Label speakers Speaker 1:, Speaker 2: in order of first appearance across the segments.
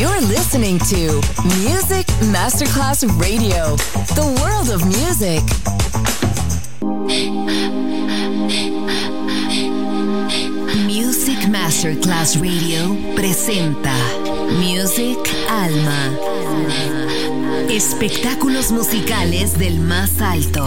Speaker 1: You're listening to Music Masterclass Radio, the world of music. Music Masterclass Radio presenta Music Alma. Espectáculos musicales del más alto.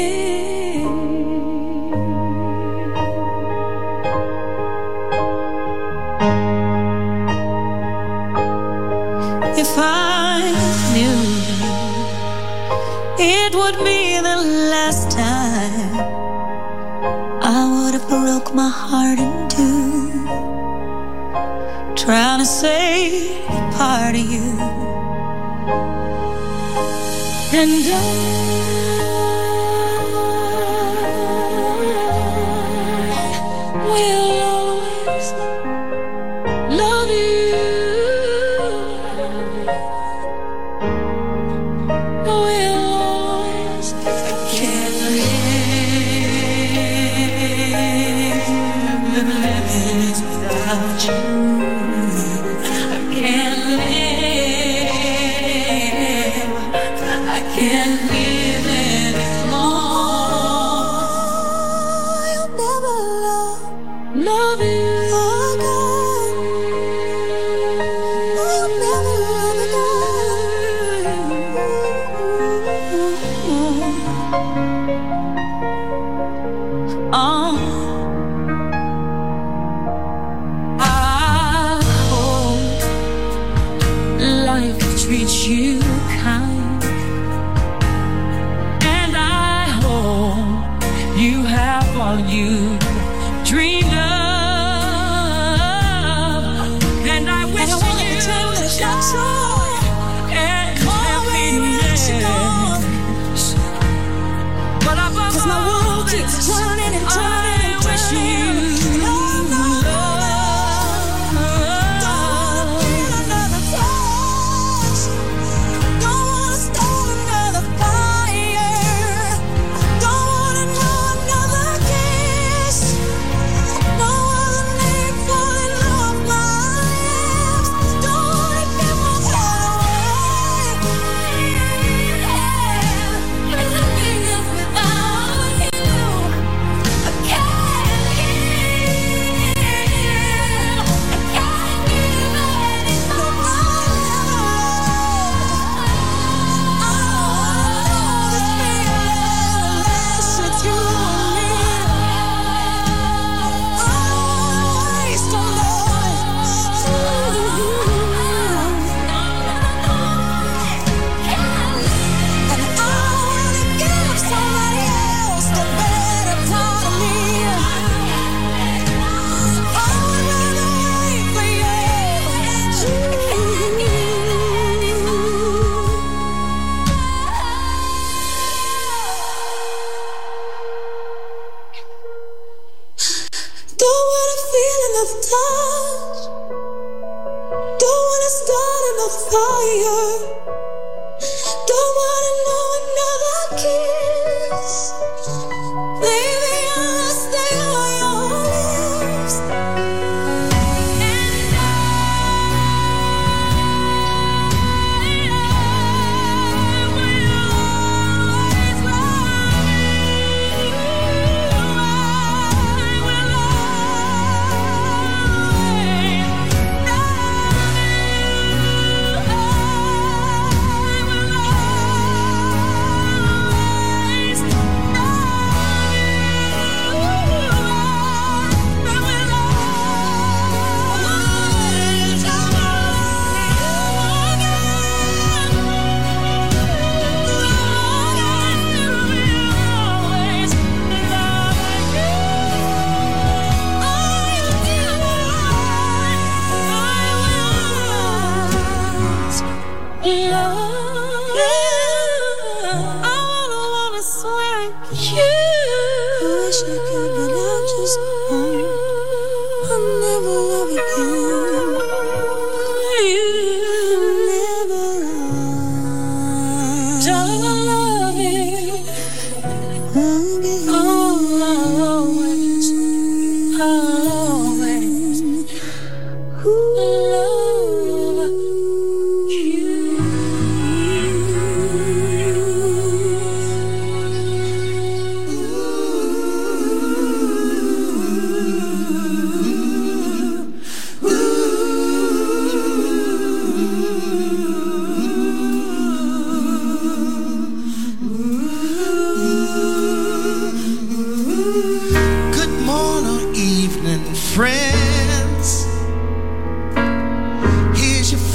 Speaker 2: Trying to save a part of you. And I all you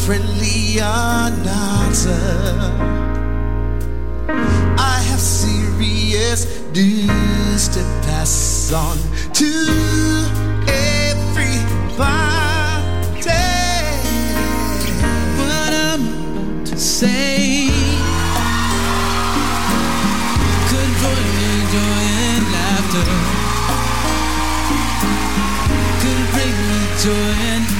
Speaker 2: friendly or not. I have serious news to pass on to everybody. What I'm about to say could ruin joy and laughter, could bring me joy and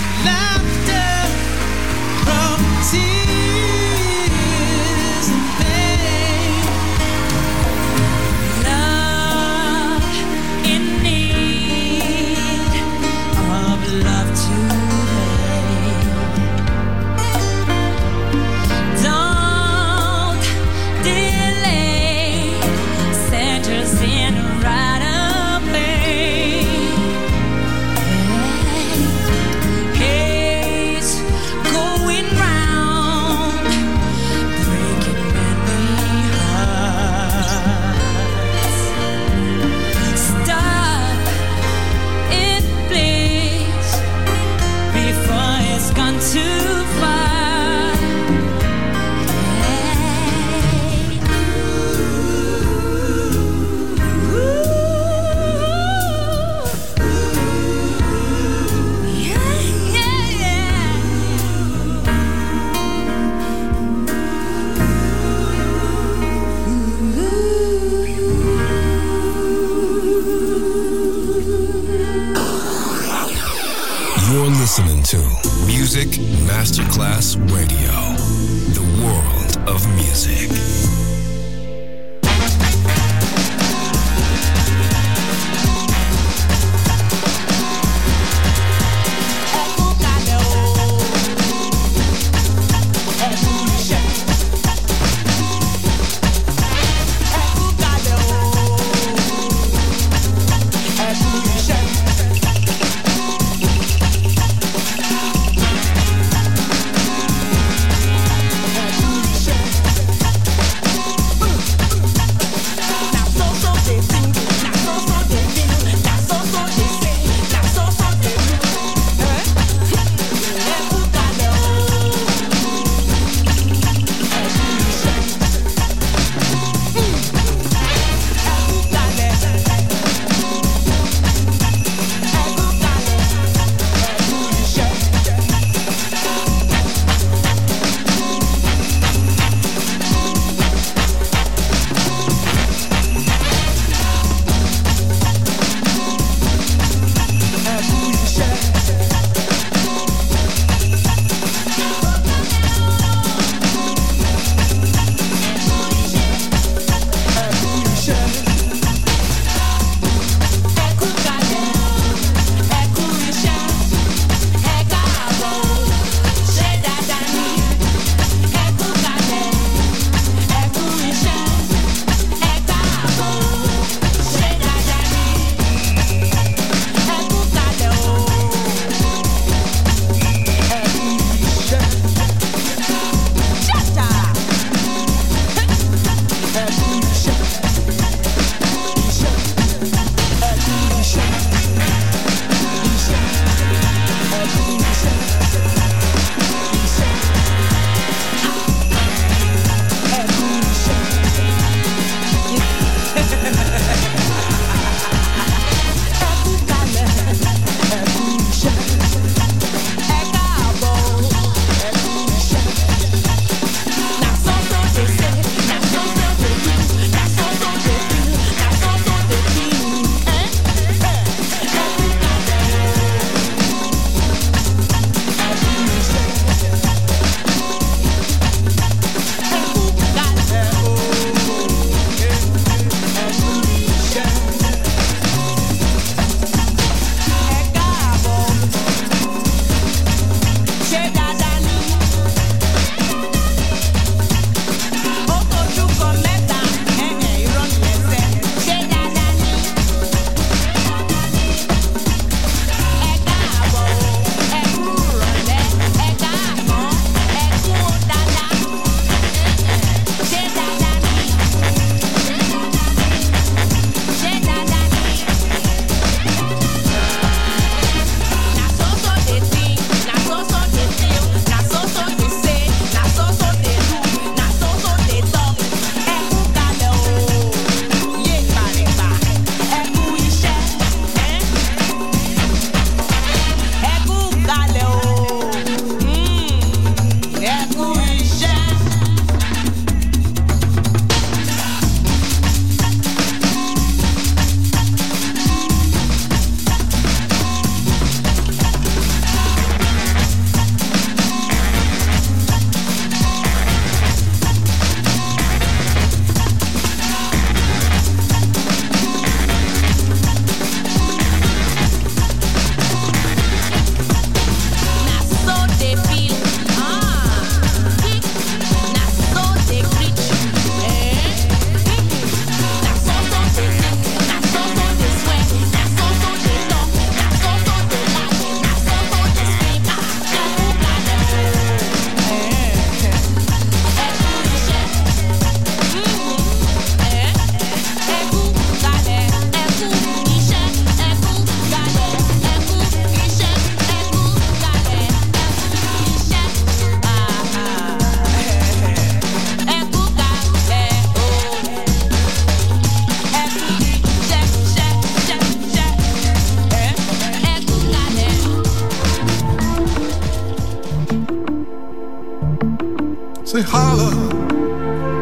Speaker 2: mostly holler,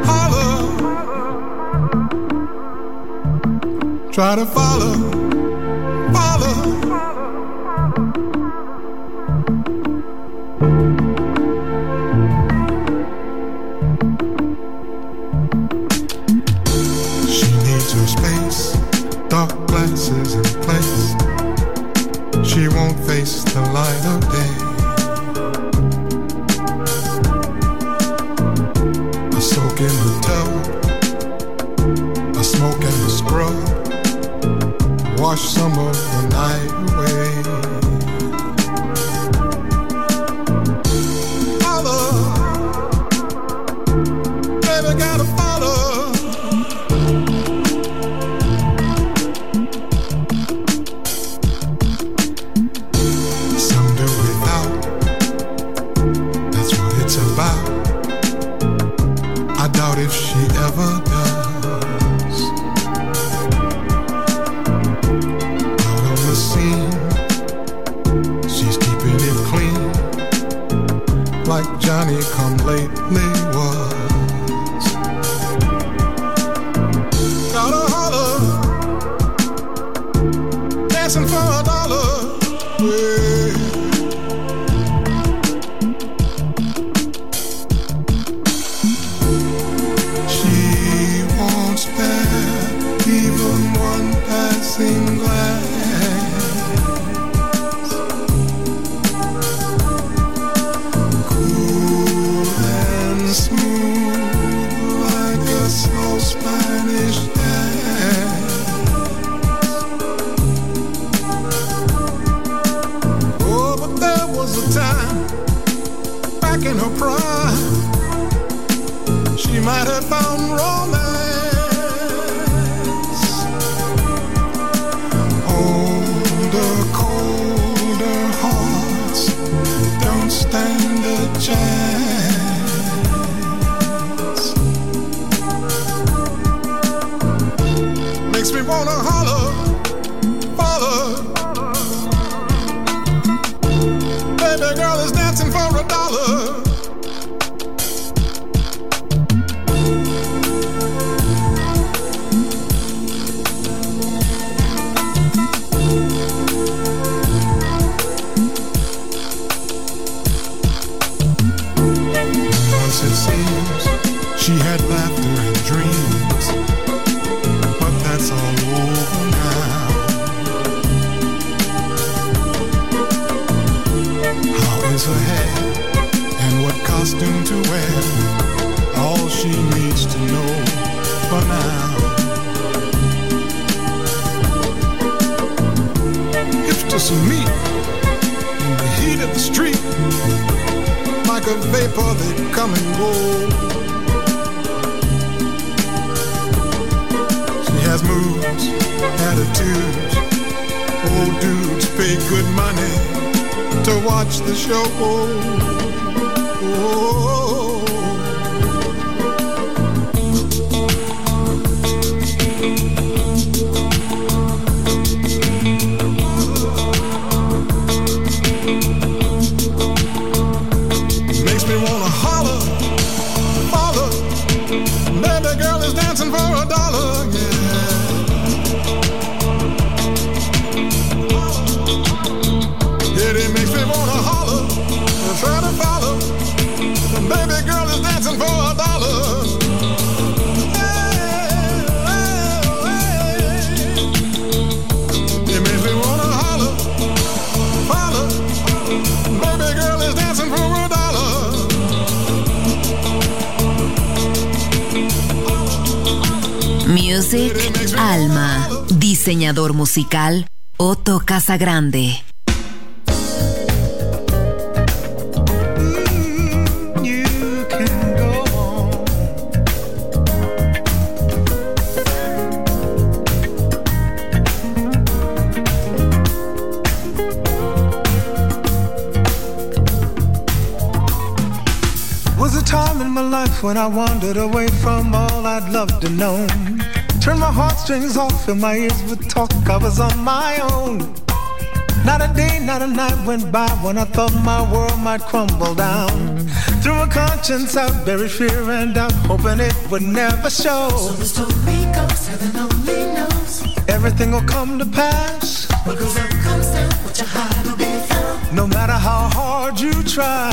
Speaker 2: holler.
Speaker 3: Try to follow. Spanish. it seems. She had laughter.
Speaker 1: Alma, musical Otto Casagrande.
Speaker 4: Mm, Was a time in my life when I wandered away from all I'd loved to know. Turned my heartstrings off and my ears would talk. I was on my own. Not a day, not a night went by when I thought my world might crumble down. Through a conscience, I buried fear and doubt, hoping it would never show.
Speaker 5: So the story goes, heaven only knows.
Speaker 4: Everything will come to pass.
Speaker 6: What goes up comes down, what you hide will be found.
Speaker 4: No matter how hard you try,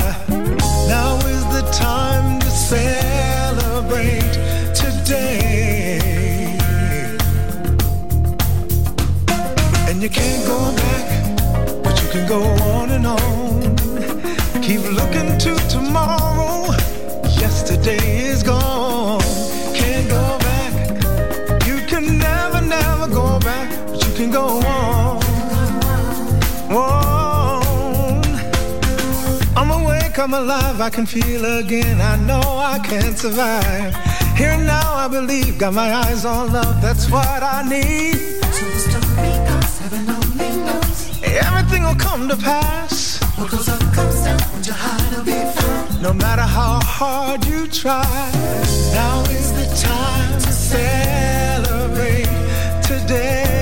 Speaker 4: now is the time to celebrate today. You can't go back, but you can go on and on. Keep looking to tomorrow, yesterday is gone. Can't go back, you can never, never go back, but you can go on. on. I'm awake, I'm alive, I can feel again, I know I can survive. Here now I believe, got my eyes on love, that's what I need will come to pass.
Speaker 6: What goes up comes down, and your heart will be found.
Speaker 4: No matter how hard you try, now is the time to celebrate today.